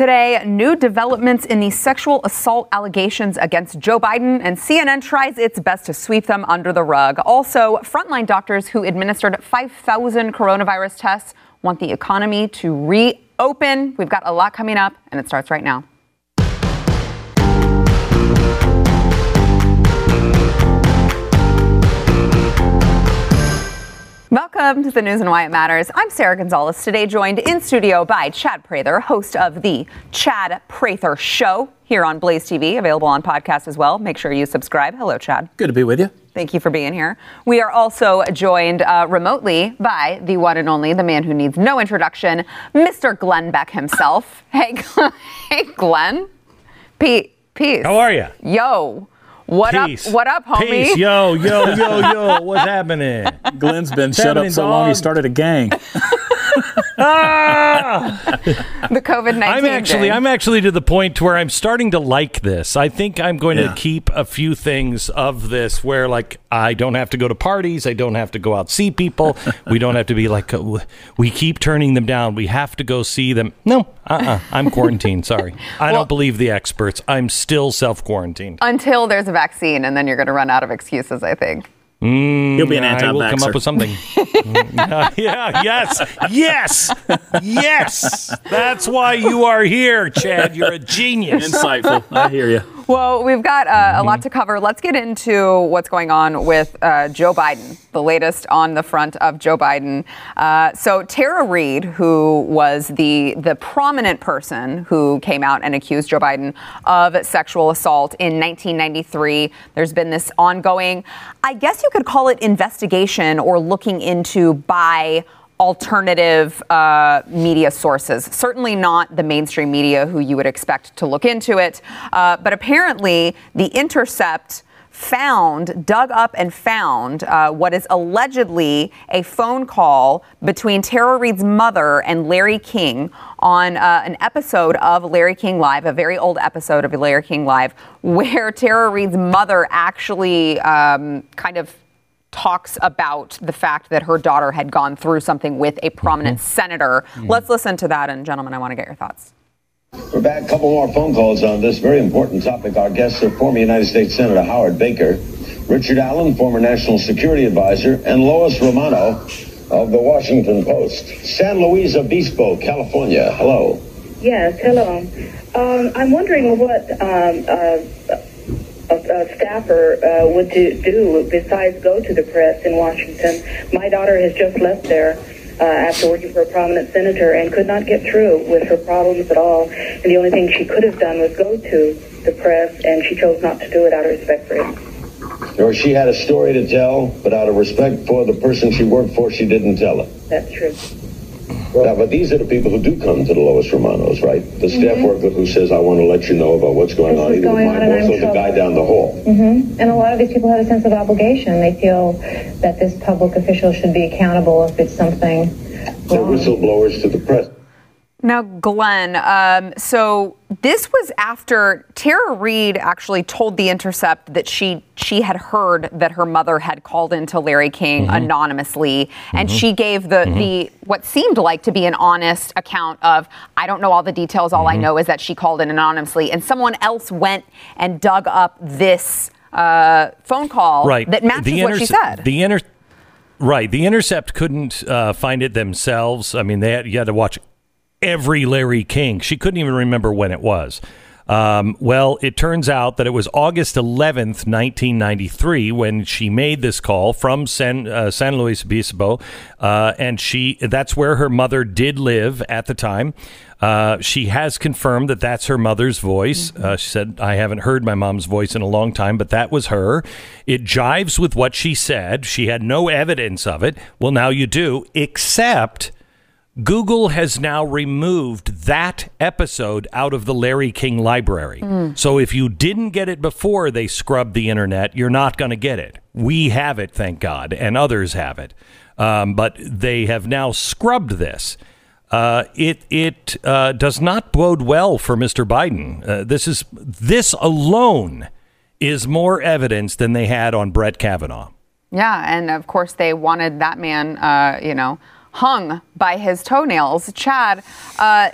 Today, new developments in the sexual assault allegations against Joe Biden, and CNN tries its best to sweep them under the rug. Also, frontline doctors who administered 5,000 coronavirus tests want the economy to reopen. We've got a lot coming up, and it starts right now. Welcome to the news and why it matters. I'm Sarah Gonzalez, today joined in studio by Chad Prather, host of the Chad Prather Show here on Blaze TV, available on podcast as well. Make sure you subscribe. Hello, Chad. Good to be with you. Thank you for being here. We are also joined uh, remotely by the one and only, the man who needs no introduction, Mr. Glenn Beck himself. hey, hey, Glenn. Pete, peace. How are you? Yo. What Peace. up? What up, homie? Peace. Yo, yo, yo, yo. What's happening? Glenn's been shut up happening, so long he started a gang. Ah! The COVID nineteen. I'm actually, I'm actually to the point where I'm starting to like this. I think I'm going Yeah. to keep a few things of this where, like, I don't have to go to parties, I don't have to go out see people. we don't have to be like, uh, we keep turning them down. We have to go see them. No, uh-uh. I'm quarantined. Sorry, I Well- don't believe the experts. I'm still self quarantined. until there's a vaccine, and then you're going to run out of excuses. I think. you'll be an anti I will come up with something. Yeah, yes, yes, yes. That's why you are here, Chad. You're a genius. Insightful. I hear you. Well, we've got uh, a lot to cover. Let's get into what's going on with uh, Joe Biden, the latest on the front of Joe Biden. Uh, so Tara Reade, who was the the prominent person who came out and accused Joe Biden of sexual assault in 1993, there's been this ongoing, I guess you could call it investigation or looking into by alternative uh, media sources. Certainly not the mainstream media who you would expect to look into it. Uh, but apparently, The Intercept found, dug up and found uh, what is allegedly a phone call between Tara Reade's mother and Larry King on uh, an episode of Larry King Live, a very old episode of Larry King Live, where Tara Reade's mother actually um, kind of talks about the fact that her daughter had gone through something with a prominent senator. Let's listen to that, and gentlemen, I want to get your thoughts. We're back. A couple more phone calls on this very important topic. Our guests are former United States Senator Howard Baker, Richard Allen, former National Security Advisor, and Lois Romano of the Washington Post. San Luis Obispo, California. Hello. Yes, hello. Um, I'm wondering what um, uh, a, a staffer uh, would do, do besides go to the press in Washington. My daughter has just left there uh, after working for a prominent senator and could not get through with her problems at all. And the only thing she could have done was go to the press, and she chose not to do it out of respect for him. Or she had a story to tell, but out of respect for the person she worked for, she didn't tell it. That's true. Now, but these are the people who do come to the Lois Romanos, right? The staff worker who says, I want to let you know about what's going This on, either with going my on and boss or the guy down the hall. Mm-hmm. And a lot of these people have a sense of obligation. They feel that this public official should be accountable if it's something They're whistleblowers to the press. Now, Glenn, um, so this was after Tara Reade actually told The Intercept that she she had heard that her mother had called into Larry King anonymously, and she gave the the what seemed like to be an honest account of I don't know all the details. All I know is that she called in anonymously, and someone else went and dug up this uh, phone call right. that matches what she said. The inter- right. The Intercept couldn't uh, find it themselves. I mean, they had, you had to watch every Larry King. She couldn't even remember when it was. Um, well, it turns out that it was August 11th, 1993, when she made this call from San, uh, San Luis Obispo, uh, and she that's where her mother did live at the time. Uh, she has confirmed that that's her mother's voice. Uh, she said, I haven't heard my mom's voice in a long time, but that was her. It jives with what she said. She had no evidence of it. Well, now you do, except Google has now removed that episode out of the Larry King library. So if you didn't get it before they scrubbed the internet, you're not going to get it. We have it, thank God, and others have it. Um, but they have now scrubbed this. Uh, it it uh, does not bode well for Mr. Biden. Uh, this is this alone is more evidence than they had on Brett Kavanaugh. Yeah, and of course they wanted that man, uh, you know, hung by his toenails. Chad, uh,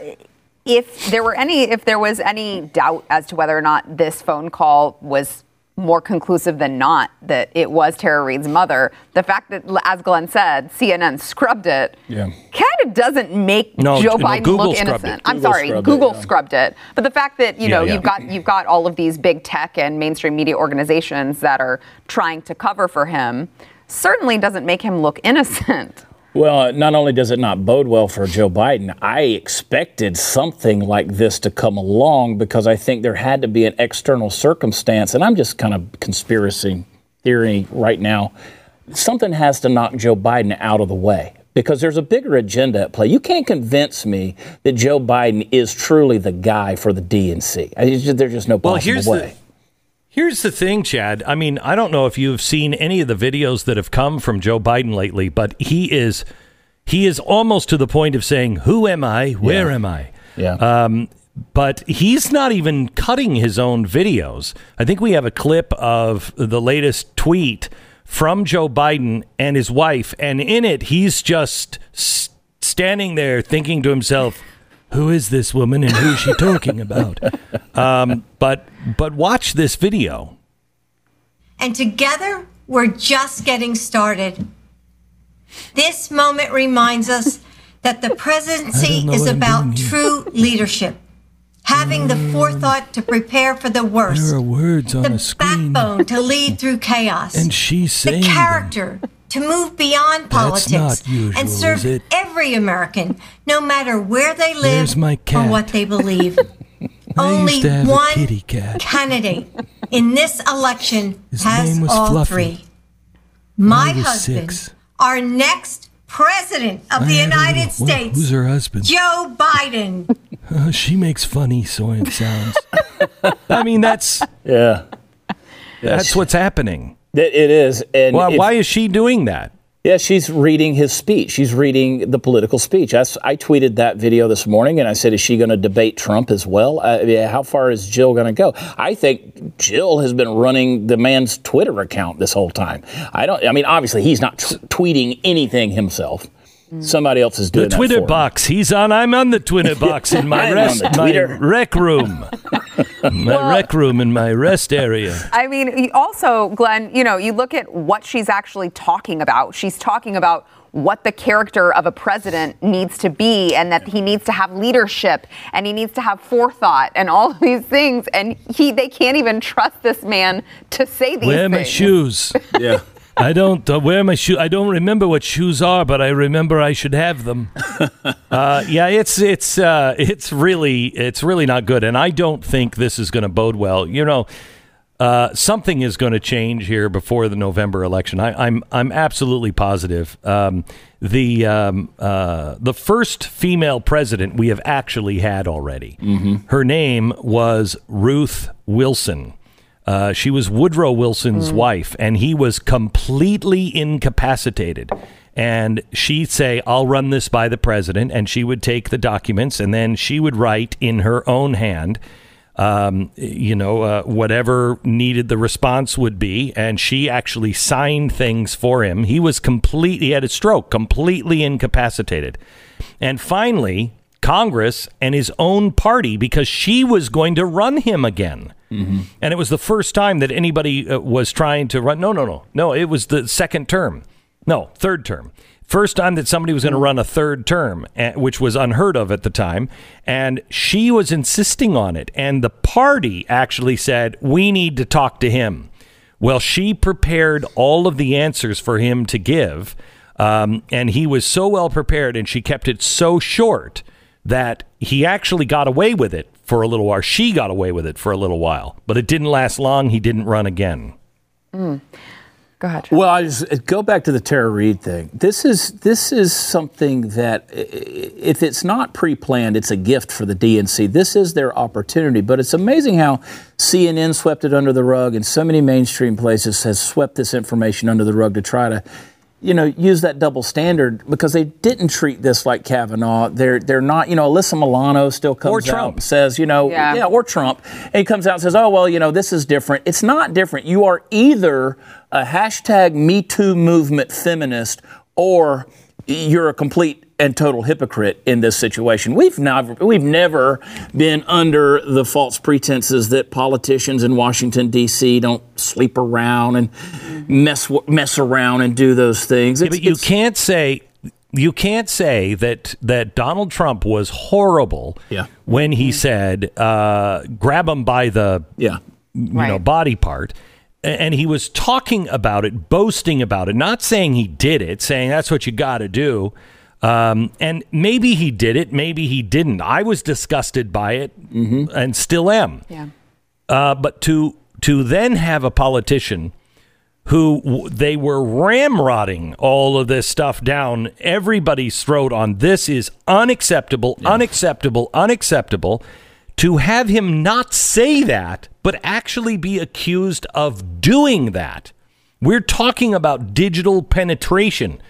if there were any, if there was any doubt as to whether or not this phone call was more conclusive than not that it was Tara Reade's mother, the fact that, as Glenn said, CNN scrubbed it, Yeah. kind of doesn't make No, Joe Biden Google look innocent. it. I'm Google sorry, scrubbed it, Google yeah. scrubbed it. But the fact that you Yeah, know you've got you've got all of these big tech and mainstream media organizations that are trying to cover for him certainly doesn't make him look innocent. Well, uh, not only does it not bode well for Joe Biden, I expected something like this to come along because I think there had to be an external circumstance, and I'm just kind of conspiracy theory right now. Something has to knock Joe Biden out of the way because there's a bigger agenda at play. You can't convince me that Joe Biden is truly the guy for the DNC. I, there's just no possible Well, here's way. the here's the thing, Chad. I mean, I don't know if you've seen any of the videos that have come from Joe Biden lately, but he is he is almost to the point of saying, "Who am I? Where Yeah. am I?" yeah. Um, but he's not even cutting his own videos. I think we have a clip of the latest tweet from Joe Biden and his wife, and in it, he's just standing there thinking to himself, "Who is this woman and who is she talking about?" um, but but watch this video. and together we're just getting started. This moment reminds us that the presidency is about true leadership, having the forethought to prepare for the worst, words on the backbone to lead through chaos, And she's the character to move beyond politics not usual, and serve is it? every American, no matter where they live Where's my or what they believe. Only to have a one kitty cat. candidate in this election His has name was all Fluffy. three. My was husband, six. our next president of the United States, who's her husband? Joe Biden. Uh, she makes funny sewing sounds. I mean, that's yeah. that's what's happening. It it is. And Why, if- why is she doing that? Yeah, she's reading his speech. She's reading the political speech. I tweeted that video this morning, and I said, "Is she going to debate Trump as well? Uh, yeah, how far is Jill going to go?" I think Jill has been running the man's Twitter account this whole time. I don't. I mean, obviously, he's not t- tweeting anything himself. Mm. Somebody else is doing The that Twitter for him. box. He's on. I'm on the Twitter box in my rest, my rec room, my rec room in my rest area. I mean, also, Glenn, you know, you look at what she's actually talking about. She's talking about what the character of a president needs to be and that he needs to have leadership and he needs to have forethought and all of these things and he they can't even trust this man to say these things. Wear my shoes. Yeah. I don't uh, wear my shoe. I don't remember what shoes are, but I remember I should have them. uh, yeah, it's it's uh, it's really it's really not good, and I don't think this is going to bode well. You know, uh, something is going to change here before the November election. I, I'm I'm absolutely positive. Um, the um, uh, the first female president we have actually had already. Her name was Ruth Wilson. Uh, she was Woodrow Wilson's wife, and he was completely incapacitated. And she'd say, I'll run this by the president. And she would take the documents, and then she would write in her own hand, um, you know, uh, whatever needed the response would be. And she actually signed things for him. He was complete, he had a stroke, completely incapacitated. And finally, Congress and his own party, because she was going to run him again. And it was the first time that anybody uh, was trying to run. No, no, no. No, it was the second term. No, third term. First time that somebody was going to run a third term, which was unheard of at the time. And she was insisting on it. And the party actually said, we need to talk to him. Well, she prepared all of the answers for him to give. Um, and he was so well prepared, and she kept it so short that he actually got away with it for a little while. She got away with it for a little while, but it didn't last long. He didn't run again. Mm. Go ahead. Well, I just go back to the Tara Reade thing. This is this is something that i- i- if it's not pre-planned, it's a gift for the DNC. This is their opportunity. But it's amazing how CNN swept it under the rug, and so many mainstream places has swept this information under the rug to try to. You know, use that double standard because they didn't treat this like Kavanaugh. They're they're not. You know, Alyssa Milano still comes Or out Trump. and says, you know, Yeah. yeah, or Trump, and he comes out and says, "Oh well, you know, this is different." It's not different. You are either a hashtag Me Too movement feminist, or you're a complete and total hypocrite in this situation. We've never we've never been under the false pretenses that politicians in Washington D.C. don't sleep around and mess mess around and do those things. Yeah, but you can't say you can't say that that Donald Trump was horrible Yeah. when he said uh, grab him by the yeah you know body part and he was talking about it boasting about it not saying he did it saying that's what you got to do um, and maybe he did it maybe he didn't i was disgusted by it and still am Yeah. uh, but to to then have a politician who w- they were ramrodding all of this stuff down everybody's throat on this is unacceptable, unacceptable, unacceptable. To have him not say that, but actually be accused of doing that. We're talking about digital penetration.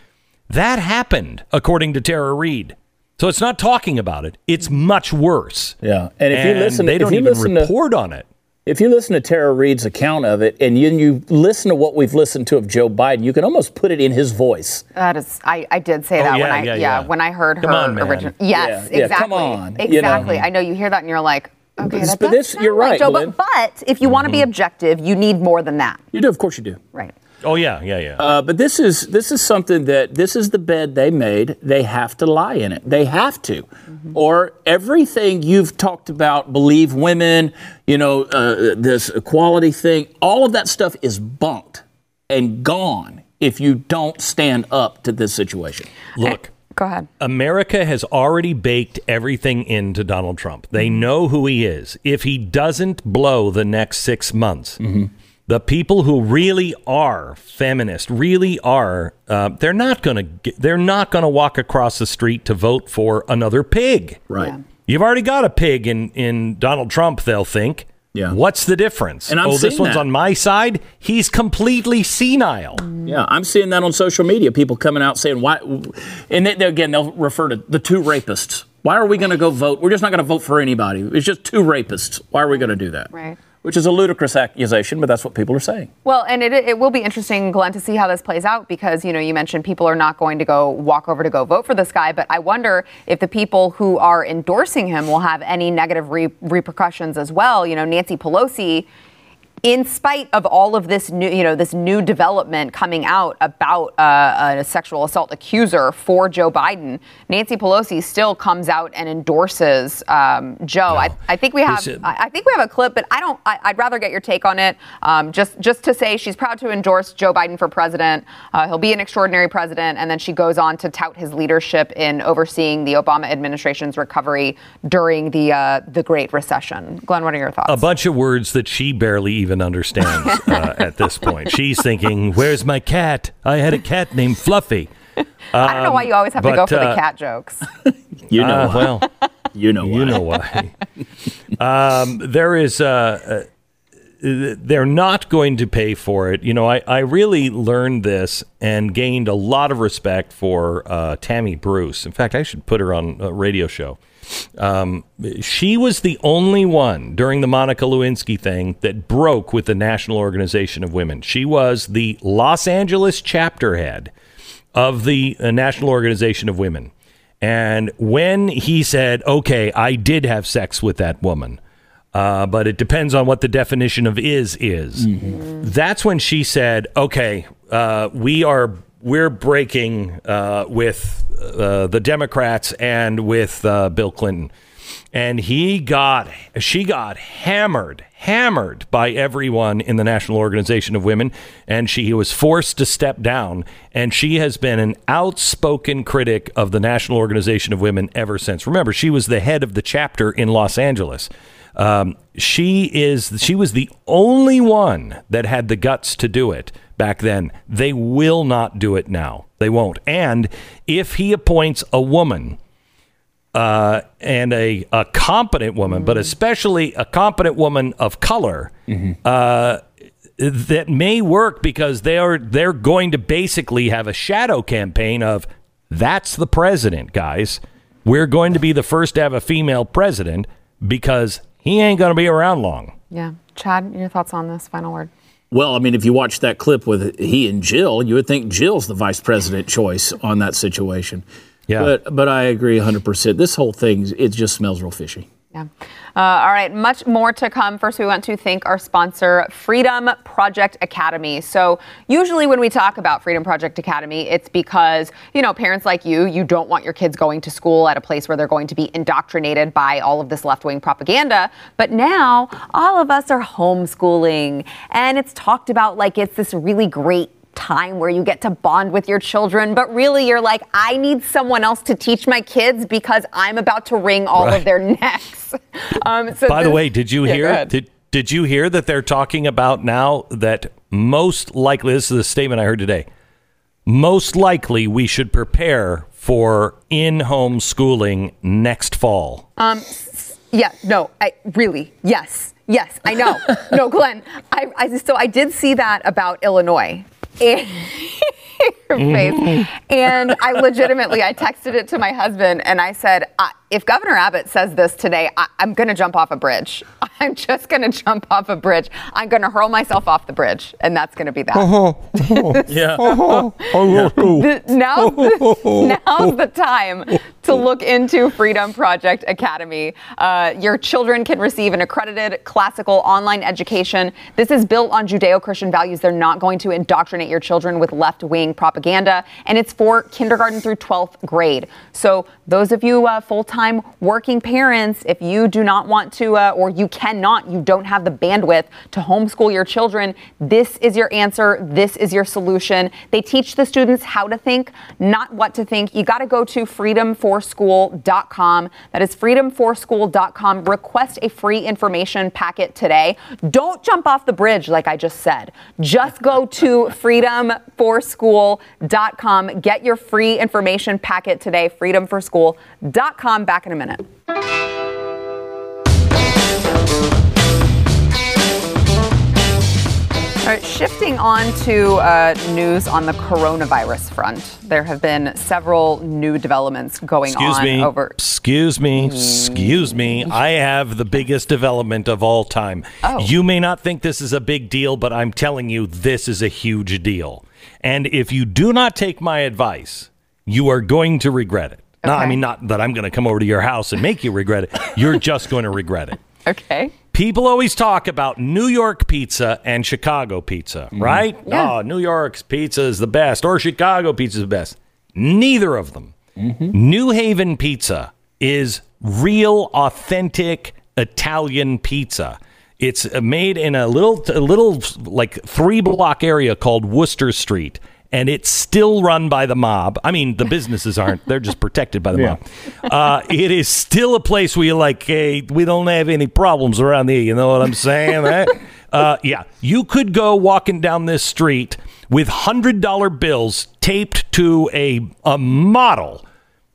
That happened, according to Tara Reade. So it's not talking about it. It's much worse. Yeah, and if you listen- they don't even listen to- report on it. If you listen to Tara Reade's account of it and you, you listen to what we've listened to of Joe Biden, you can almost put it in his voice. That is, I, I did say Oh, that when yeah, I yeah, yeah. when I heard Come her on, man. original. Yes, Yeah, yeah, exactly. come on, you know. exactly. I know you hear that and you're like, okay, But that this- does you're sound like right, Joe, but, but if you want to be Mm-hmm. objective, you need more than that, You do, of course you do. right? Oh yeah, yeah, yeah. Uh, but this is this is something that this is the bed they made. They have to lie in it. They have to, or everything you've talked about, believe women, you know, uh, this equality thing, all of that stuff is bunked and gone if you don't stand up to this situation. Look, Go ahead. America has already baked everything into Donald Trump. They know who he is. If he doesn't blow the next six months, the people who really are feminist, really are, uh, they're not going to. They're not going to walk across the street to vote for another pig. Right. Yeah. You've already got a pig in in Donald Trump. They'll think. Yeah. What's the difference? And I'm oh, this one's that. on my side. He's completely senile. Yeah, I'm seeing that on social media. People coming out saying why, and they, they- again they'll refer to the two rapists. Why are we going to go vote? We're just not going to vote for anybody. It's just two rapists. Why are we going to do that? Right. Which is a ludicrous accusation, but that's what people are saying. Well, and it, it will be interesting, Glenn, to see how this plays out because, you know, you mentioned people are not going to go walk over to go vote for this guy, but I wonder if the people who are endorsing him will have any negative re- repercussions as well. You know, Nancy Pelosi, in spite of all of this new, you know, this new development coming out about uh, a sexual assault accuser for Joe Biden, Nancy Pelosi still comes out and endorses um, Joe. I, I think we have, I, I think we have a clip, but I don't. I, I'd rather get your take on it. Um, just, just to say, she's proud to endorse Joe Biden for president. Uh, he'll be an extraordinary president, and then she goes on to tout his leadership in overseeing the Obama administration's recovery during the uh, the Great Recession. Glenn, what are your thoughts? a bunch of words that she barely even understands uh, at this point. She's thinking, "Where's my cat? I had a cat named Fluffy." I don't know why you always have to go for the uh, cat jokes. You know, Uh, why. well, you know, why. you know why. um, there is. Uh, uh, they're not going to pay for it. You know, I, I really learned this and gained a lot of respect for uh, Tammy Bruce. In fact, I should put her on a radio show. Um, she was the only one during the Monica Lewinsky thing that broke with the National Organization of Women. She was the Los Angeles chapter head of the uh, National Organization of Women. And when he said, okay, I did have sex with that woman, uh, but it depends on what the definition of is is. That's when she said, "Okay, uh, we are we're breaking uh, with uh, the Democrats and with uh, Bill Clinton." And he got she got hammered, hammered by everyone in the National Organization of Women, and she was forced to step down. And she has been an outspoken critic of the National Organization of Women ever since. Remember, she was the head of the chapter in Los Angeles. Um, she is she was the only one that had the guts to do it back then. They will not do it now. They won't. And if he appoints a woman uh, and a, a competent woman, but especially a competent woman of color, uh, that may work because they are they're going to basically have a shadow campaign of that's the president, guys. We're going to be the first to have a female president because he ain't going to be around long. yeah, Chad, your thoughts on this final word? Well, I mean, if you watch that clip with he and Jill, you would think Jill's the vice president choice on that situation. Yeah. But but I agree 100%. This whole thing, it just smells real fishy. Yeah. Uh, all right, much more to come. First, we want to thank our sponsor, Freedom Project Academy. So, usually when we talk about Freedom Project Academy, it's because, you know, parents like you, you don't want your kids going to school at a place where they're going to be indoctrinated by all of this left wing propaganda. But now, all of us are homeschooling, and it's talked about like it's this really great time where you get to bond with your children, but really you're like, I need someone else to teach my kids because I'm about to wring all Right. of their necks. Um, so By the way, did you Yeah, hear? Did Did you hear that they're talking about now that most likely this is the statement I heard today. Most likely, we should prepare for in-home schooling next fall. Um, yeah, no, I really, yes, yes, I know. no, Glenn, I, I so I did see that about Illinois. And- Your face. And I legitimately, I texted it to my husband and I said, uh, if Governor Abbott says this today, I, I'm going to jump off a bridge. I'm just going to jump off a bridge. I'm going to hurl myself off the bridge. And that's going to be that. Yeah. The- now's, the, now's the time to look into Freedom Project Academy. Uh, your children can receive an accredited classical online education. This is built on Judeo Christian values. They're not going to indoctrinate your children with left wing propaganda, and it's for kindergarten through 12th grade. So, those of you uh, full time working parents, if you do not want to, uh, or you cannot, you don't have the bandwidth to homeschool your children, this is your answer. This is your solution. They teach the students how to think, not what to think. You got to go to freedomforschool.com. That is freedomforschool.com. Request a free information packet today. Don't jump off the bridge, like I just said. Just go to freedomforschool.com. Get your free information packet today. Freedomforschool.com. Back in a minute. All right, shifting on to uh, news on the coronavirus front. There have been several new developments going Excuse on me. over. Excuse me. Excuse me. I have the biggest development of all time. Oh. You may not think this is a big deal, but I'm telling you, this is a huge deal. And if you do not take my advice, you are going to regret it. No, I mean, not that I'm going to come over to your house and make you regret it. You're just going to regret it. Okay. People always talk about New York pizza and Chicago pizza, mm-hmm. right? Yeah. Oh, New York's pizza is the best, or Chicago pizza is the best. Neither of them. Mm-hmm. New Haven pizza is real, authentic Italian pizza. It's made in a little, a little like three block area called Wooster Street, and it's still run by the mob. I mean, the businesses aren't; they're just protected by the Yeah. mob. Uh, it is still a place where you're like, hey, we don't have any problems around here. You know what I'm saying? uh, yeah, you could go walking down this street with hundred dollar bills taped to a a model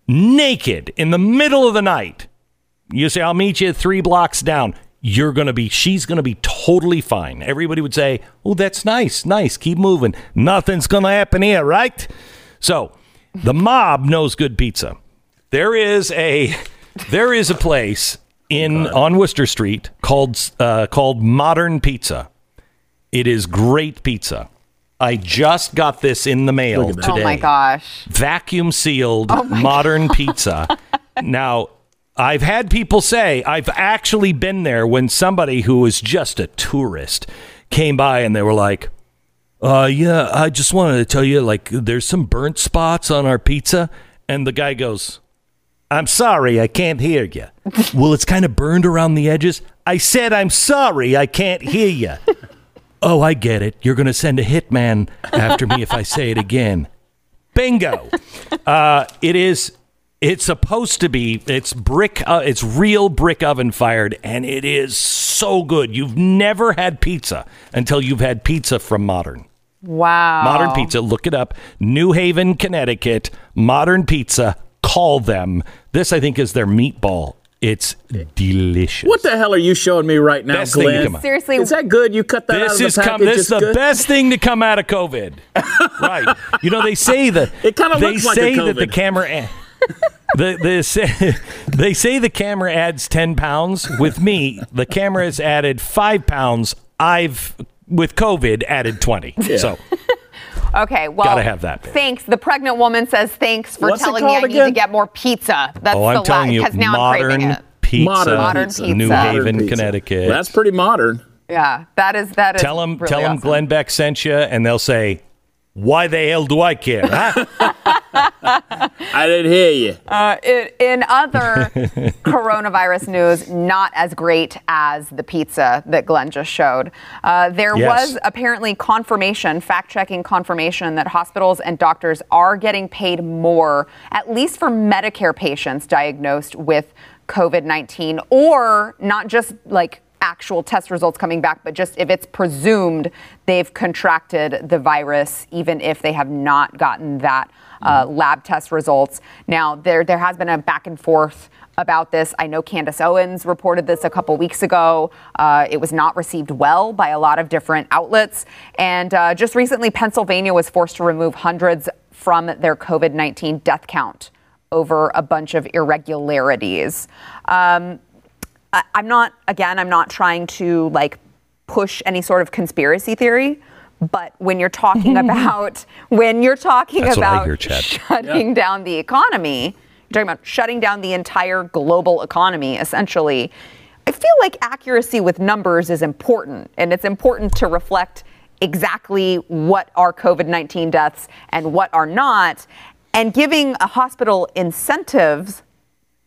naked in the middle of the night. You say, I'll meet you three blocks down. You're going to be, she's going to be totally fine. Everybody would say, Oh, that's nice. Nice. Keep moving. Nothing's going to happen here, right? So the mob knows good pizza. There is a, there is a place in, on Wooster Street called, uh, called Modern Pizza. It is great pizza. I just got this in the mail Look at that. today Oh my gosh. vacuum sealed modern pizza. Now, I've had people say I've actually been there when somebody who was just a tourist came by and they were like, uh, yeah, I just wanted to tell you, like, there's some burnt spots on our pizza. And the guy goes, I'm sorry, I can't hear you. well, it's kind of burned around the edges. I said, I'm sorry, I can't hear you. oh, I get it. You're going to send a hitman after me if I say it again. Bingo. Uh, it is. It's supposed to be. It's brick. Uh, it's real brick oven fired, and it is so good. You've never had pizza until you've had pizza from Modern. Wow. Modern Pizza. Look it up. New Haven, Connecticut. Modern Pizza. Call them. This, I think, is their meatball. It's delicious. What the hell are you showing me right now, Best Glenn? come. Seriously. Is that good? You cut that out of the is package. come. This is It's the good? best thing to come out of COVID. right. You know they say that It kinda looks like a say that the camera. A- the, the say, they say the camera adds ten pounds. With me, the camera has added five pounds. I've with COVID added twenty. So Okay, well, Gotta have that bit. Thanks. The pregnant woman says thanks for What's telling me I called need to get more pizza. That's oh, the I'm telling you, because now I'm craving modern it. pizza, Modern Modern pizza. pizza. New Modern Haven, pizza. Connecticut. That's pretty modern. Yeah, that is that is. tell them, really tell them, awesome. Glenn Beck sent you, and they'll say, "Why the hell do I care?" Huh? I didn't hear you. Uh, in, in other coronavirus news, not as great as the pizza that Glenn just showed. Uh, there Yes. was apparently confirmation, fact checking confirmation, that hospitals and doctors are getting paid more, at least for Medicare patients diagnosed with COVID 19, or not just like actual test results coming back, but just if it's presumed they've contracted the virus, even if they have not gotten that uh, lab test results. Now, there there has been a back and forth about this. I know Candace Owens reported this a couple weeks ago. Uh, it was not received well by a lot of different outlets, and uh, just recently, Pennsylvania was forced to remove hundreds from their COVID 19 death count over a bunch of irregularities. Um, I, I'm not, again, I'm not trying to like push any sort of conspiracy theory. But when you're talking about when you're talking That's about hear, Chad. shutting down the economy, you're talking about shutting down the entire global economy, essentially. I feel like accuracy with numbers is important, and it's important to reflect exactly what are COVID 19 deaths and what are not. And giving a hospital incentives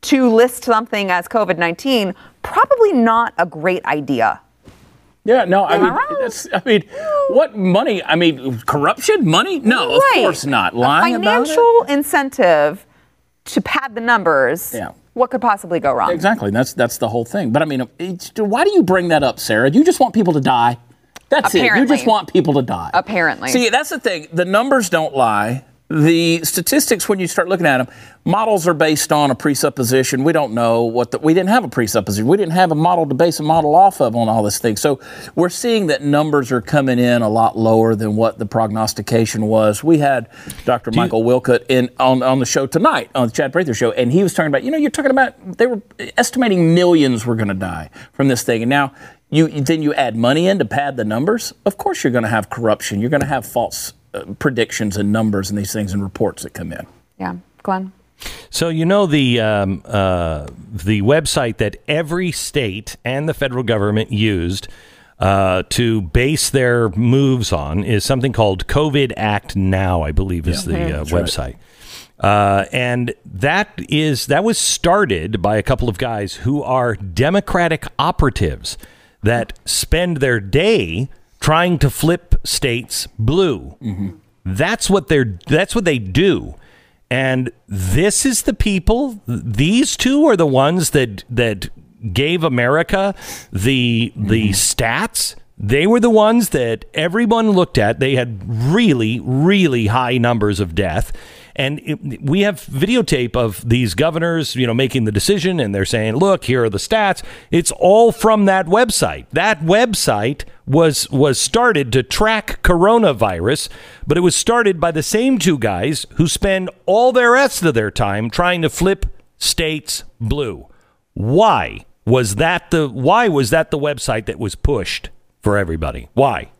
to list something as COVID 19, probably not a great idea. Yeah, no, I Am I mean, that's, I mean, what money? I mean, corruption, money? No, of course not. A Lying about it? financial incentive to pad the numbers. Yeah. What could possibly go wrong? Exactly. That's that's the whole thing. But I mean, why do you bring that up, Sarah? You just want people to die. That's it. You just want people to die. Apparently. See, that's the thing. The numbers don't lie. The statistics, when you start looking at them, models are based on a presupposition. We don't know what the, we didn't have a presupposition. We didn't have a model to base a model off of on all this thing. So we're seeing that numbers are coming in a lot lower than what the prognostication was. We had Dr. Michael Wilcott in on, on the show tonight on the Chad Prather show, and he was talking about, you know, you're talking about they were estimating millions were going to die from this thing, and now you then you add money in to pad the numbers. Of course, you're going to have corruption. You're going to have false predictions and numbers and these things and reports that come in. yeah. Glenn? So you know the um, uh, the website that every state and the federal government used uh, to base their moves on is something called COVID Act Now, I believe is the uh, right. website. Uh, and that is that was started by a couple of guys who are Democratic operatives that spend their day trying to flip states blue. Mm-hmm. That's what they're that's what they do. And this is the people these two are the ones that that gave America the the mm-hmm. stats. They were the ones that everyone looked at. They had really really high numbers of death. And it, we have videotape of these governors, you know, making the decision and they're saying, "Look, here are the stats." It's all from that website. That website was was started to track coronavirus, but it was started by the same two guys who spend all the rest of their time trying to flip states blue. Why was that the why was that the website that was pushed for everybody? Why?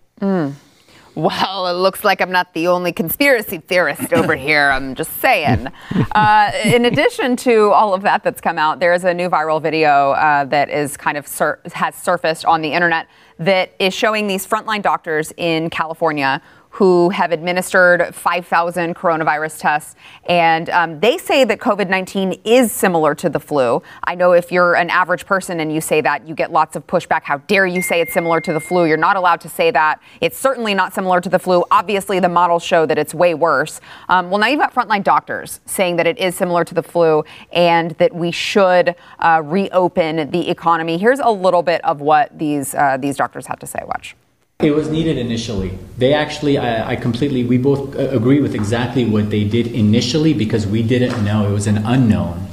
Well, it looks like I'm not the only conspiracy theorist over here. I'm just saying. Uh, in addition to all of that that's come out, there is a new viral video uh, that is kind of sur- has surfaced on the internet that is showing these frontline doctors in California who have administered 5,000 coronavirus tests. And um, they say that COVID 19 is similar to the flu. I know if you're an average person and you say that, you get lots of pushback. How dare you say it's similar to the flu? You're not allowed to say that. It's certainly not similar to the flu. Obviously, the models show that it's way worse. Um, well, now you've got frontline doctors saying that it is similar to the flu and that we should uh, reopen the economy. Here's a little bit of what these, uh, these doctors had to say. Watch. It was needed initially. They actually, I, I completely, we both uh, agree with exactly what they did initially because we didn't know. It was an unknown.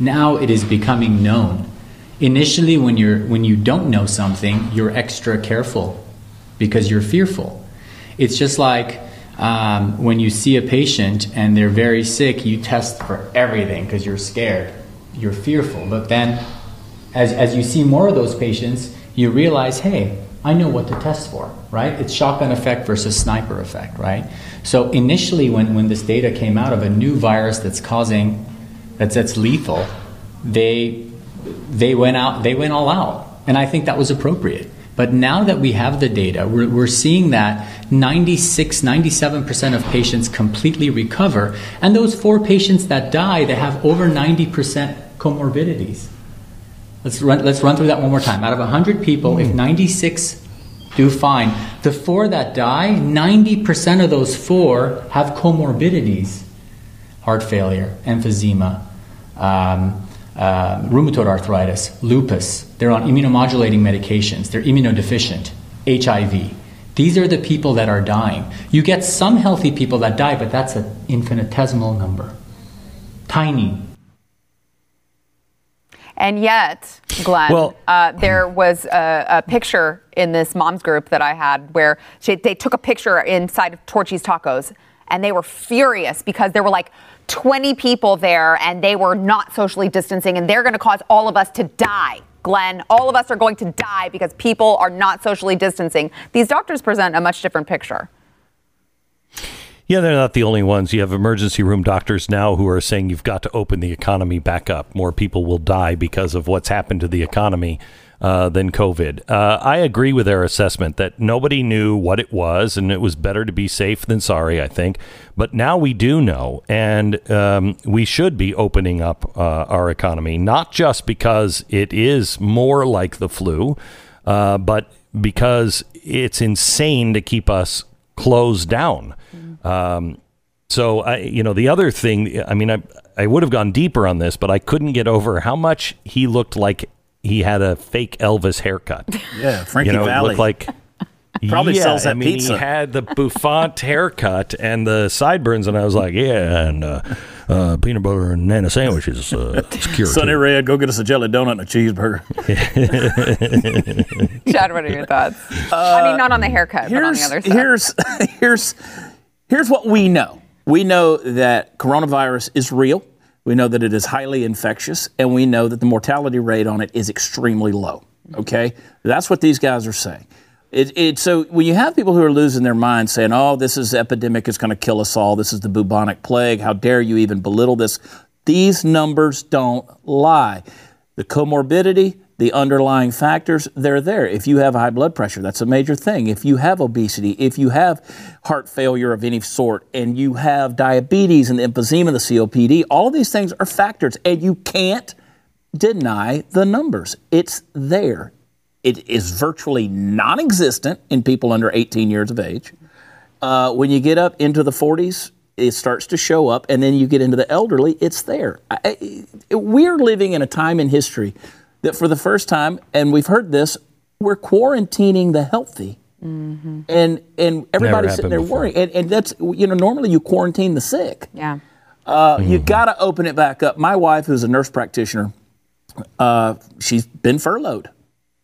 Now it is becoming known. Initially, when you're when you don't know something, you're extra careful because you're fearful. It's just like um, when you see a patient and they're very sick, you test for everything because you're scared, you're fearful. But then, as as you see more of those patients, you realize, hey, I know what to test for, right? It's shotgun effect versus sniper effect, right? So initially, when, when this data came out of a new virus that's causing, that's, that's lethal, they, they went out, they went all out. And I think that was appropriate. But now that we have the data, we're, we're seeing that 96, 97% of patients completely recover. And those four patients that die, they have over 90% comorbidities. Let's run, let's run through that one more time. Out of 100 people, if 96 do fine, the four that die, 90% of those four have comorbidities heart failure, emphysema, um, uh, rheumatoid arthritis, lupus. They're on immunomodulating medications, they're immunodeficient, HIV. These are the people that are dying. You get some healthy people that die, but that's an infinitesimal number. Tiny, And yet, Glenn, Well- uh, there was a, a picture in this mom's group that I had where she, they took a picture inside of Torchy's Tacos, and they were furious because there were like 20 people there, and they were not socially distancing, and they're going to cause all of us to die. Glenn, all of us are going to die because people are not socially distancing. These doctors present a much different picture. Yeah, they're not the only ones. You have emergency room doctors now who are saying you've got to open the economy back up. More people will die because of what's happened to the economy uh, than COVID. Uh, I agree with their assessment that nobody knew what it was, and it was better to be safe than sorry, I think. But now we do know, and um, we should be opening up uh, our economy, not just because it is more like the flu, uh, but because it's insane to keep us closed down. Um, so I, you know, the other thing, I mean, I, I would have gone deeper on this, but I couldn't get over how much he looked like he had a fake Elvis haircut. Yeah, Frankie you know, Valli. it looked like. Probably yeah, sells that I mean, pizza. he had the bouffant haircut and the sideburns, and I was like, yeah, and uh, uh, peanut butter and banana sandwiches. Uh, secure Sonny. Red, go get us a jelly donut and a cheeseburger. Chad, what are your thoughts? I mean, not on the haircut, but on the here's other side. here's here's here's what we know. We know that coronavirus is real. We know that it is highly infectious, and we know that the mortality rate on it is extremely low. Okay, that's what these guys are saying. It, it, so when you have people who are losing their minds saying, "Oh, this is epidemic; it's going to kill us all. This is the bubonic plague. How dare you even belittle this?" These numbers don't lie. The comorbidity, the underlying factors, they're there. If you have high blood pressure, that's a major thing. If you have obesity, if you have heart failure of any sort, and you have diabetes and emphysema, the COPD, all of these things are factors, and you can't deny the numbers. It's there. It is virtually non existent in people under 18 years of age. Uh, when you get up into the 40s, it starts to show up, and then you get into the elderly, it's there. I, I- we're living in a time in history that, for the first time, and we've heard this, we're quarantining the healthy. And and everybody's sitting there before. worrying. And, and that's, you know, normally you quarantine the sick. yeah. Uh, You got to open it back up. My wife, who's a nurse practitioner, uh, she's been furloughed.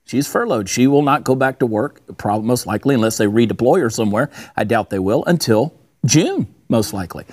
She's furloughed. She will not go back to work, probably most likely, unless they redeploy her somewhere. I doubt they will until June, most likely.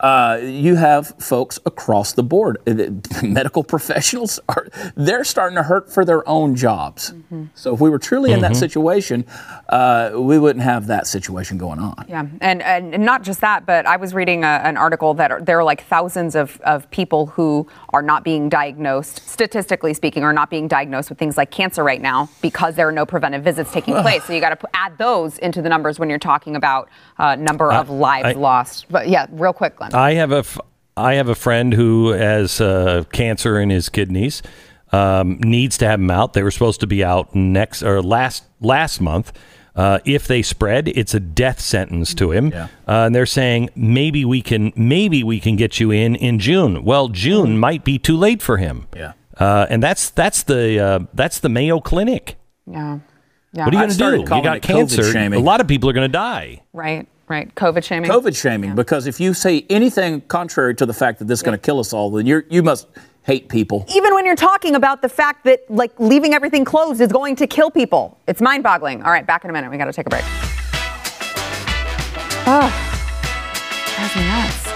Uh, you have folks across the board. Uh, the Medical professionals are they're starting to hurt for their own jobs. So if we were truly in that situation, uh, we wouldn't have that situation going on. Yeah, and, and not just that, but I was reading a, an article that are, there are like thousands of, of people who are not being diagnosed, statistically speaking, are not being diagnosed with things like cancer right now because there are no preventive visits taking place. So you got to add those into the numbers when you're talking about uh, number of lives I- lost. But yeah, real quick, Glenn. I have a f- I have a friend who has uh, cancer in his kidneys. Um, needs to have them out. They were supposed to be out next or last last month. Uh, if they spread, it's a death sentence to him. Yeah. Uh, and they're saying maybe we can maybe we can get you in in June. Well, June might be too late for him. Yeah. Uh, and that's that's the uh, that's the Mayo Clinic. yeah. Yeah. What are you going to do? You got cancer. A lot of people are going to die. Right, right. COVID shaming. COVID shaming because if you say anything contrary to the fact that this is going to kill us all, then you're, you must hate people. Even when you're talking about the fact that like leaving everything closed is going to kill people, it's mind-boggling. All right, back in a minute. We got to take a break. Oh, drives me nuts.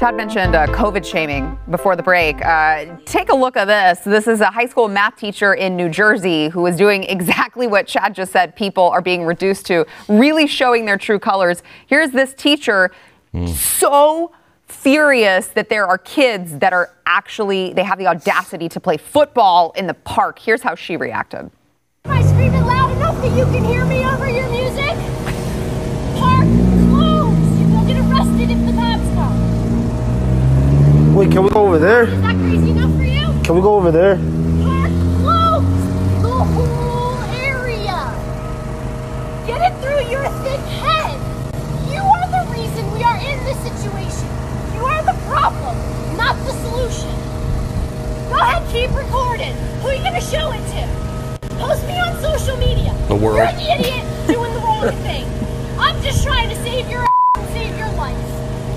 Chad mentioned uh, COVID shaming before the break. Uh, take a look at this. This is a high school math teacher in New Jersey who is doing exactly what Chad just said people are being reduced to, really showing their true colors. Here's this teacher so furious that there are kids that are actually, they have the audacity to play football in the park. Here's how she reacted. Am I screaming loud enough that you can hear me over your music? Wait, can we go over there? Is that crazy enough for you? Can we go over there? Park closed! The whole area! Get it through your thick head! You are the reason we are in this situation. You are the problem, not the solution. Go ahead, keep recording. Who are you gonna show it to? Post me on social media. The world. You're the idiot doing the wrong thing. I'm just trying to save your ass and save your life.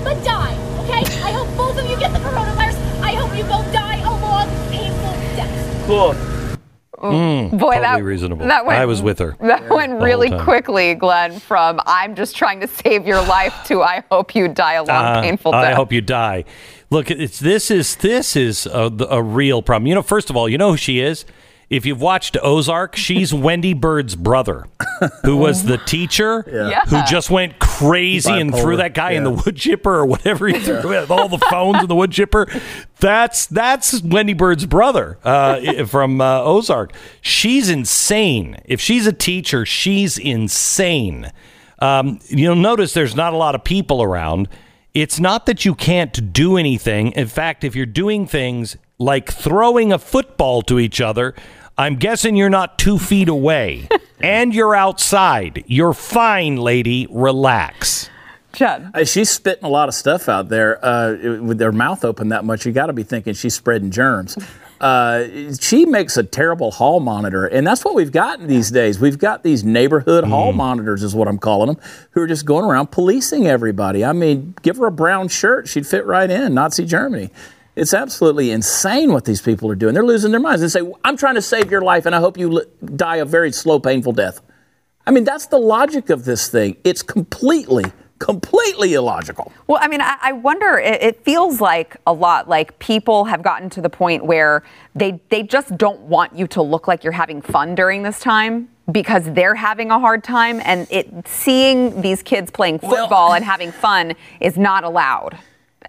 But die, okay? I hope both of you get the coronavirus. I hope you both die a long, painful death. Cool. Boy, totally that reasonable. That went, I was with her That went really quickly, Glenn. From I'm just trying to save your life to I hope you die a long, Uh, painful death. I hope you die. Look, it's this is this is a, a real problem. You know, first of all, you know who she is. If you've watched Ozark, she's Wendy Byrde's brother, who was the teacher Yeah. who just went crazy and threw that guy in the wood chipper or whatever he threw with all the phones in the wood chipper. That's that's Wendy Byrde's brother uh, from uh, Ozark. She's insane. If she's a teacher, she's insane. Um, you'll notice there's not a lot of people around. It's not that you can't do anything. In fact, if you're doing things like throwing a football to each other, I'm guessing you're not two feet away and you're outside. You're fine, lady. Relax. Chad. Uh, She's spitting a lot of stuff out there uh, with their mouth open that much. You got to be thinking she's spreading germs. Uh, she makes a terrible hall monitor, and that's what we've gotten these days. We've got these neighborhood hall monitors, is what I'm calling them, who are just going around policing everybody. I mean, give her a brown shirt, she'd fit right in. Nazi Germany. It's absolutely insane what these people are doing. They're losing their minds. They say, "I'm trying to save your life, and I hope you die a very slow, painful death." I mean, that's the logic of this thing. It's completely, completely illogical. Well, I mean, I, I wonder. It, it feels like a lot like people have gotten to the point where they they just don't want you to look like you're having fun during this time because they're having a hard time, and it seeing these kids playing football and having fun is not allowed.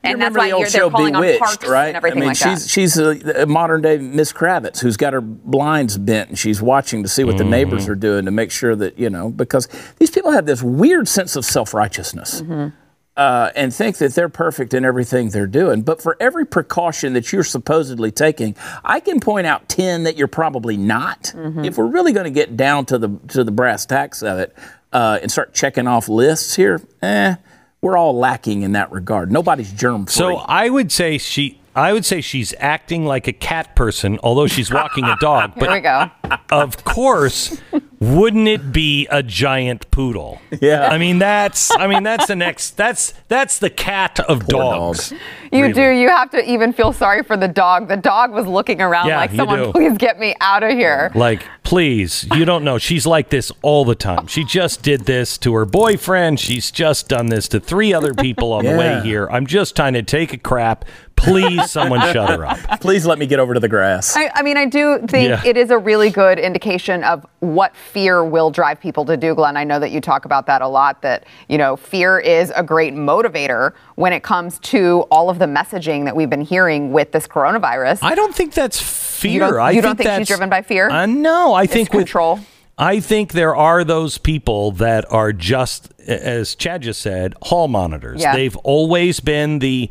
And that's remember why the you're, old they're show calling on Bewitched, parks right? and everything I mean, like she's that. she's a, a modern day Miss Kravitz who's got her blinds bent and she's watching to see what the Mm-hmm. neighbors are doing to make sure that you know because these people have this weird sense of self righteousness. Mm-hmm. Uh, and think that they're perfect in everything they're doing. But for every precaution that you're supposedly taking, I can point out 10 that you're probably not. Mm-hmm. If we're really going to get down to the, to the brass tacks of it uh, and start checking off lists here, eh, we're all lacking in that regard. Nobody's germ free. So I would say she. I would say she's acting like a cat person, although she's walking a dog. Here we But go. of course, wouldn't it be a giant poodle? Yeah. I mean that's. I mean that's the next. That's that's the cat of dogs. You Really. do. You have to even feel sorry for the dog. The dog was looking around Yeah, like, someone please get me out of here. Like, please, you don't know. She's like this all the time. She just did this to her boyfriend. She's just done this to three other people on the way here. I'm just trying to take a crap. Please, someone shut her up. Please let me get over to the grass. I, I mean, I do think Yeah. it is a really good indication of what fear will drive people to do, Glenn. I know that you talk about that a lot, that, you know, fear is a great motivator when it comes to all of the messaging that we've been hearing with this coronavirus. I don't think that's fear. You don't- I you think don't think she's that's, driven by fear? Uh, no, I think with control. I think there are those people that are just, as Chad just said, hall monitors. Yeah. They've always been the.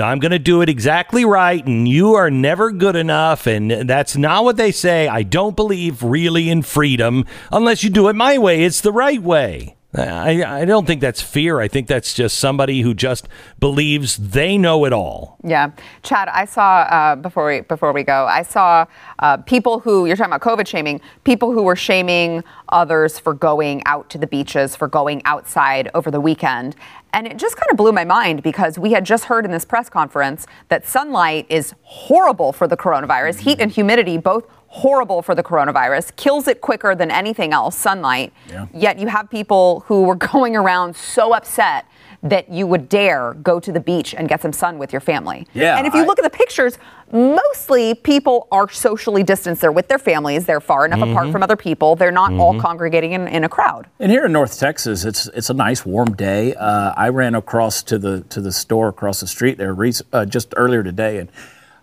I'm going to do it exactly right, and you are never good enough. And that's not what they say. I don't believe really in freedom unless you do it my way. It's the right way. I, I don't think that's fear. I think that's just somebody who just believes they know it all. Yeah, Chad, I saw uh, before we before we go, I saw uh, people who you're talking about COVID shaming, people who were shaming others for going out to the beaches, for going outside over the weekend, and it just kind of blew my mind because we had just heard in this press conference that sunlight is horrible for the coronavirus, heat and humidity both horrible for the coronavirus, kills it quicker than anything else, sunlight. Yeah. Yet you have people who were going around so upset that you would dare go to the beach and get some sun with your family. Yeah, And if you I- look at the pictures, mostly people are socially distanced. They're with their families. They're far enough apart Mhm. from other people. They're not all congregating in, in a crowd. And here in North Texas, it's it's a nice warm day. Uh, I ran across to the to the store across the street there uh, just earlier today, and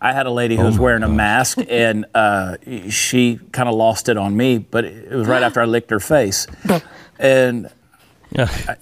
I had a lady who was wearing a mask, and uh, she kind of lost it on me, but it was right after I licked her face, and. I-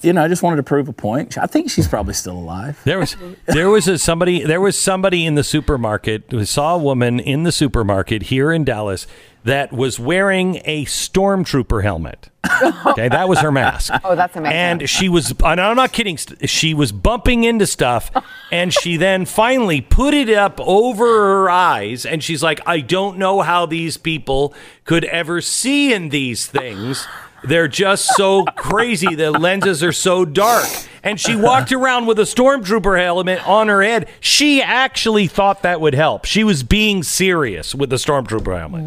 You know, I just wanted to prove a point. I think she's probably still alive. There was there was a somebody there was somebody in the supermarket who saw a woman in the supermarket here in Dallas that was wearing a stormtrooper helmet. Okay, that was her mask. Oh, that's amazing. And she was and I'm not kidding, she was bumping into stuff and she then finally put it up over her eyes and she's like, "I don't know how these people could ever see in these things." They're just so crazy. The lenses are so dark. And she walked around with a stormtrooper helmet on her head. She actually thought that would help. She was being serious with the stormtrooper helmet.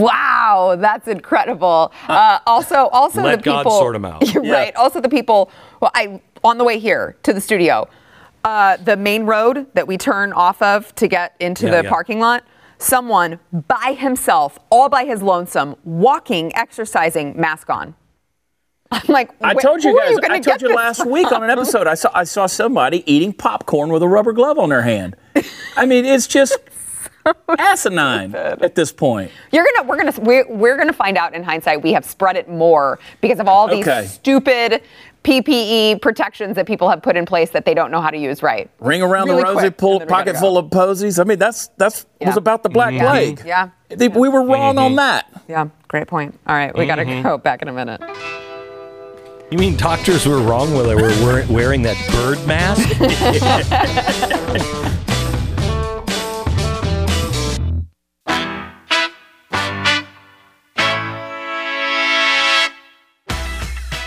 Wow, that's incredible. Uh, also, also Let the God people. sort 'em out. You're Yeah. right. Also, the people. Well, I on the way here to the studio, uh, the main road that we turn off of to get into Yeah, the yeah. parking lot. Someone by himself, all by his lonesome, walking, exercising, mask on. I'm like, I told you guys. gonna I told you this last week on an episode. I saw I saw somebody eating popcorn with a rubber glove on their hand. I mean, it's just asinine at this point. You're gonna, we're gonna, we're, we're gonna find out in hindsight. We have spread it more because of all these Okay. stupid PPE protections that people have put in place that they don't know how to use right. Ring around Really the rosy, pull and then we gotta pocket full of posies. I mean, that's that's Yeah. was about the Black Yeah. Plague. Yeah. They- we were wrong on that. Yeah, great point. All right, we gotta Mhm. go back in a minute. You mean doctors were wrong when they were wearing that bird mask?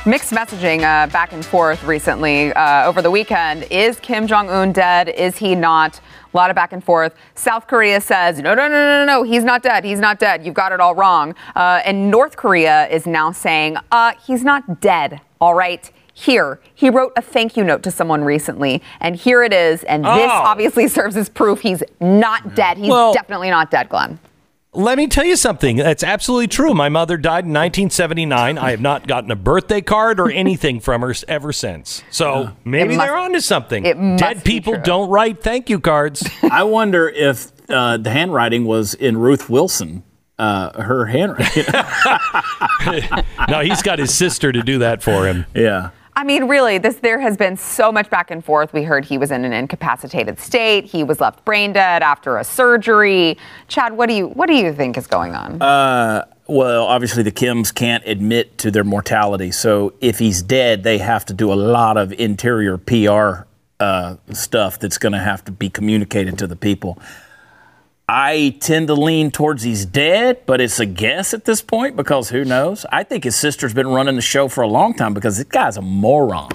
Mixed messaging uh, back and forth recently uh, over the weekend. Is Kim Jong Un dead? Is he not? A lot of back and forth. South Korea says, no, no, no, no, no, no, he's not dead. He's not dead. You've got it all wrong. Uh, and North Korea is now saying, uh, he's not dead. All right. Here, he wrote a thank you note to someone recently, and here it is. And this Oh. obviously serves as proof he's not dead. He's Well- definitely not dead, Glenn. Let me tell you something. That's absolutely true. My mother died in 1979. I have not gotten a birthday card or anything from her ever since. So maybe must- they're onto something. Dead people true. don't write thank you cards. I wonder if uh, the handwriting was in Ruth Wilson. Uh, her handwriting. no, he's got his sister to do that for him. yeah. I mean, really, this there has been so much back and forth. We heard he was in an incapacitated state. He was left brain dead after a surgery. Chad, what do you what do you think is going on? Uh, well, obviously the Kims can't admit to their mortality, so if he's dead, they have to do a lot of interior PR uh, stuff that's going to have to be communicated to the people. I tend to lean towards he's dead, but it's a guess at this point because who knows? I think his sister's been running the show for a long time because this guy's a moron.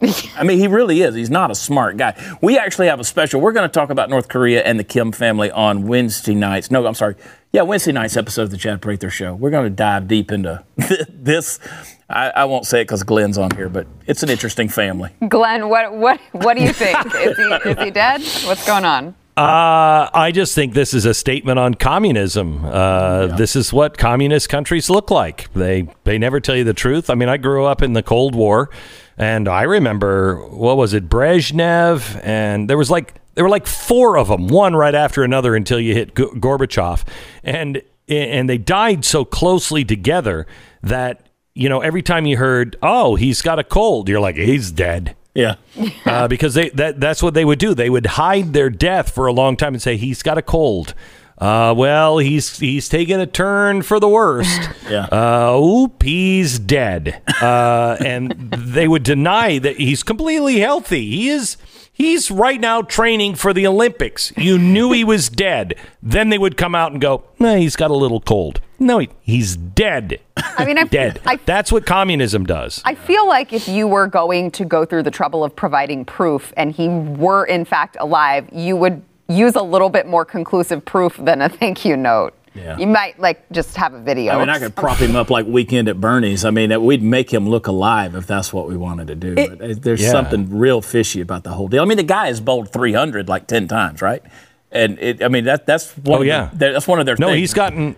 I mean, he really is. He's not a smart guy. We actually have a special. We're going to talk about North Korea and the Kim family on Wednesday nights. No, I'm sorry. Yeah, Wednesday night's episode of the Chad Prather Show. We're going to dive deep into this. I, I won't say it because Glenn's on here, but it's an interesting family. Glenn, what what what do you think? is he is he dead? What's going on? Uh, I just think this is a statement on communism. Uh, This is what communist countries look like. They they never tell you the truth. I mean, I grew up in the Cold War, and I remember what was it, Brezhnev, and there was like there were like four of them, one right after another, until you hit G- Gorbachev, and and they died so closely together that you know every time you heard, oh, he's got a cold, you're like, he's dead Yeah. uh, because they that that's what they would do. They would hide their death for a long time and say he's got a cold. Uh, well, he's he's taking a turn for the worst. Yeah. Uh, oop, he's dead. Uh, and they would deny that he's completely healthy. He is. He's right now training for the Olympics. You knew he was dead. Then they would come out and go, "No, he's got a little cold." No, he, he's dead. I mean, I, Dead. I That's what communism does. I feel like if you were going to go through the trouble of providing proof and he were in fact alive, you would use a little bit more conclusive proof than a thank you note. Yeah. You might like just have a video. I mean, I could prop him up like Weekend at Bernie's. I mean, we'd make him look alive if that's what we wanted to do. but uh, there's Yeah. something real fishy about the whole deal. I mean, the guy has bowled 300 like 10 times, right? And it, I mean, that that's one Oh, of yeah. their, that's one of their No, things. he's gotten.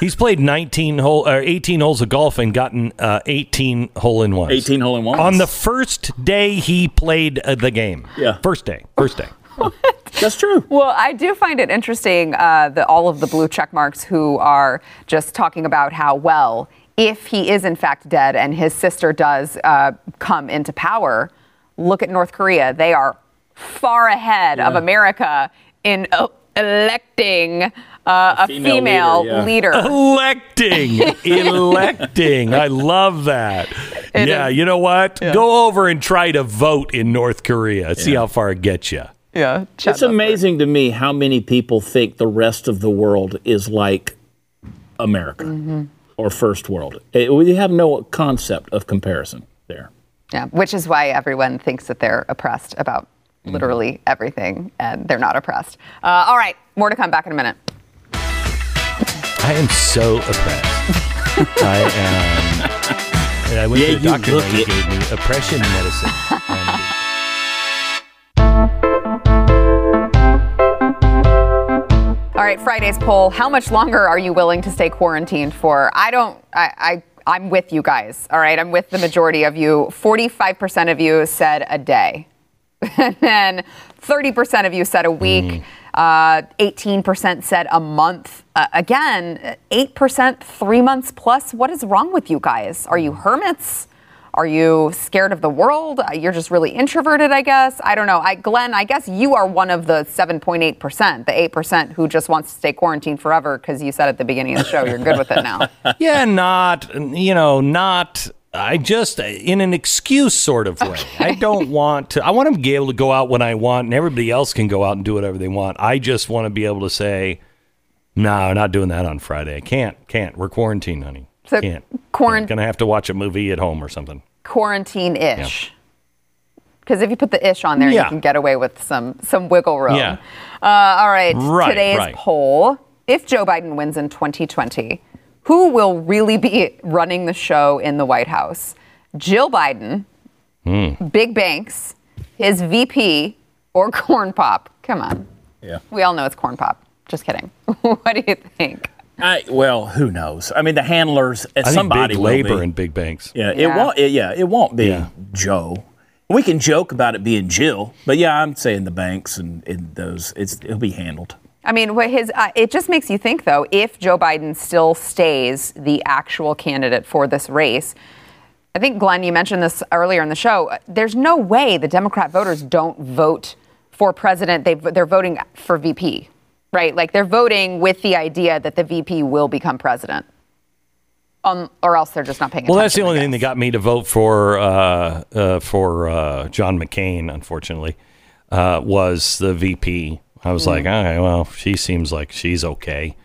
He's played 19 hole or 18 holes of golf and gotten uh, 18 hole in ones. 18 hole in ones. on the first day he played uh, the game. Yeah. first day. First day. That's true. Well, I do find it interesting uh, that all of the blue check marks who are just talking about how well, if he is in fact dead and his sister does uh, come into power, look at North Korea. They are far ahead of America in uh, electing uh, a female female, leader, yeah. leader. Electing, electing. I love that. It yeah, is- you know what? Go over and try to vote in North Korea. See how far it gets you. Yeah, It's amazing to me how many people think the rest of the world is like America Mm-hmm. or first world. Eh, we have no concept of comparison there. Yeah, which is why everyone thinks that they're oppressed about literally everything, and they're not oppressed. Uh, all right, more to come. Back in a minute. I am so oppressed. I am. And I went Yeah, to the doctor and he gave me oppression medicine. All right, Friday's poll. How much longer are you willing to stay quarantined for? I don't, I, I, I'm with you guys. All right, I'm with the majority of you. 45% of you said a day. and then 30% of you said a week. Uh, 18% said a month. Uh, again, 8% three months plus. What is wrong with you guys? Are you hermits? Are you scared of the world? Uh, You're just really introverted, I guess. I don't know. I, Glenn, I guess you are one of the 7.8%, the 8% who just wants to stay quarantined forever because you said at the beginning of the show you're good with it now. yeah, not, you know, not. I just, in an excuse sort of way. I don't want to, I want to be able to go out when I want and everybody else can go out and do whatever they want. I just want to be able to say, no, not doing that on Friday. I can't, can't. We're quarantined, honey. So can't. quarant- Gonna have to watch a movie at home or something. Quarantine ish. Because if you put the ish on there, you can get away with some some wiggle room. Yeah. Uh, all right. Right, Today's right. poll: If Joe Biden wins in 2020, who will really be running the show in the White House? Jill Biden, Hmm. big banks, his VP, or Corn Pop? Come on. Yeah. We all know it's Corn Pop. Just kidding. what do you think? I, well, who knows? I mean, the handlers, I think somebody big will labor be. in big banks. Yeah, it won't. It, yeah, it won't be Yeah. Joe. We can joke about it being Jill, but yeah, I'm saying the banks and, and those. It's it'll be handled. I mean, what his uh, it just makes you think though, if Joe Biden still stays the actual candidate for this race, I think Glenn, you mentioned this earlier in the show. There's no way the Democrat voters don't vote for president. They they're voting for VP, right? Like they're voting with the idea that the VP will become president. Um, or else they're just not paying attention. Well, that's the only thing that got me to vote for uh, uh, for uh, John McCain. Unfortunately, uh, was the VP. I was like, all right, well, she seems like she's okay,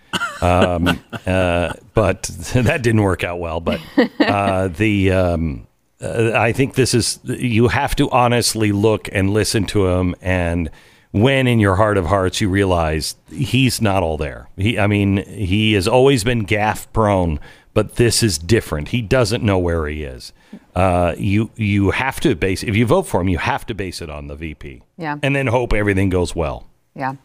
um, uh, but that didn't work out well. But uh, the um, uh, I think this is you have to honestly look and listen to him and. When in your heart of hearts you realize he's not all there. He, I mean, he has always been gaff prone, but this is different. He doesn't know where he is. Uh, you you have to base if you vote for him, you have to base it on the VP. Yeah. and then hope everything goes well. Yeah.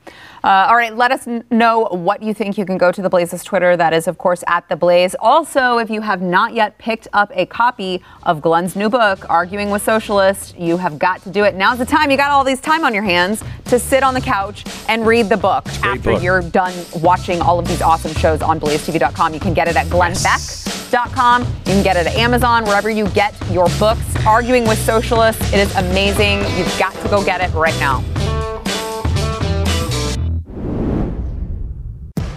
Uh, all right. Let us n- know what you think. You can go to the Blaze's Twitter. That is, of course, at the Blaze. Also, if you have not yet picked up a copy of Glenn's new book, Arguing with Socialists, you have got to do it. Now's the time. You got all these time on your hands to sit on the couch and read the book after book. you're done watching all of these awesome shows on BlazeTV.com. You can get it at glennbeck.com. You can get it at Amazon, wherever you get your books. Arguing with Socialists. It is amazing. You've got to go get it right now.